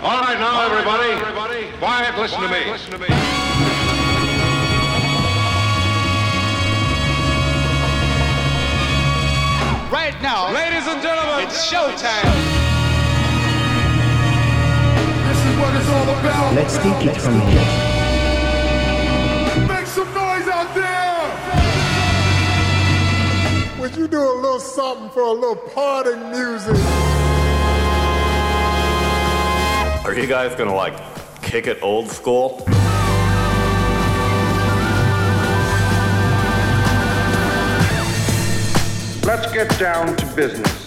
All right, now, everybody. everybody. Quiet, listen to me. Listen to me. Right now, Ladies and gentlemen, it's showtime. This is what it's all about. Let's take it from here. Make some noise out there. Would you do a little something for a little parting music? Are you guys gonna like kick it old school? Let's get down to business.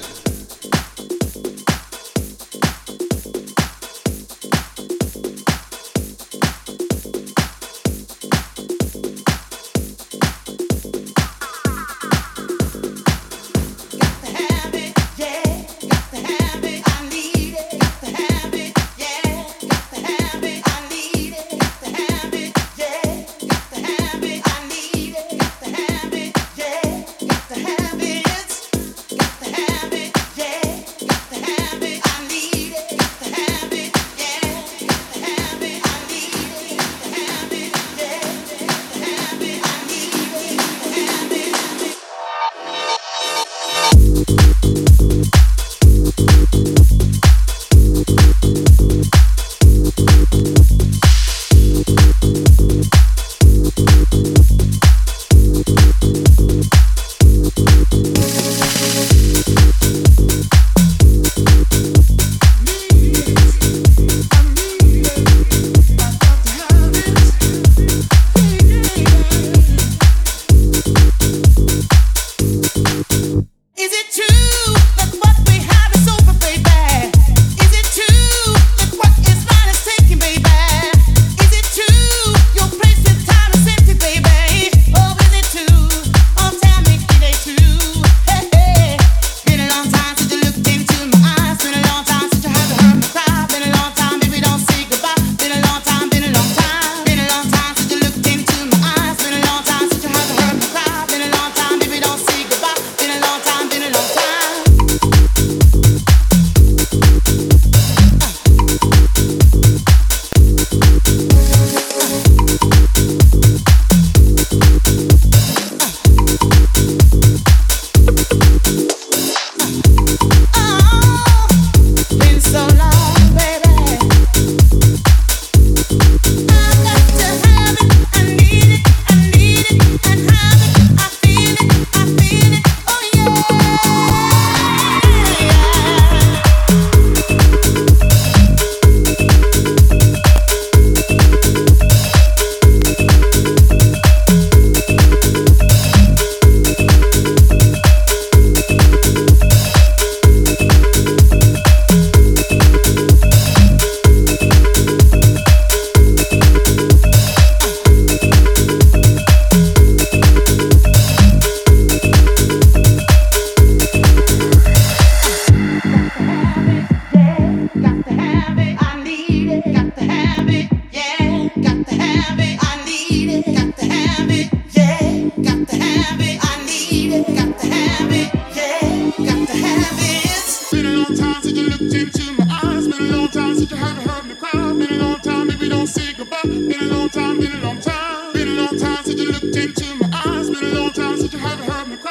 you haven't heard me cry.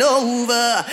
over.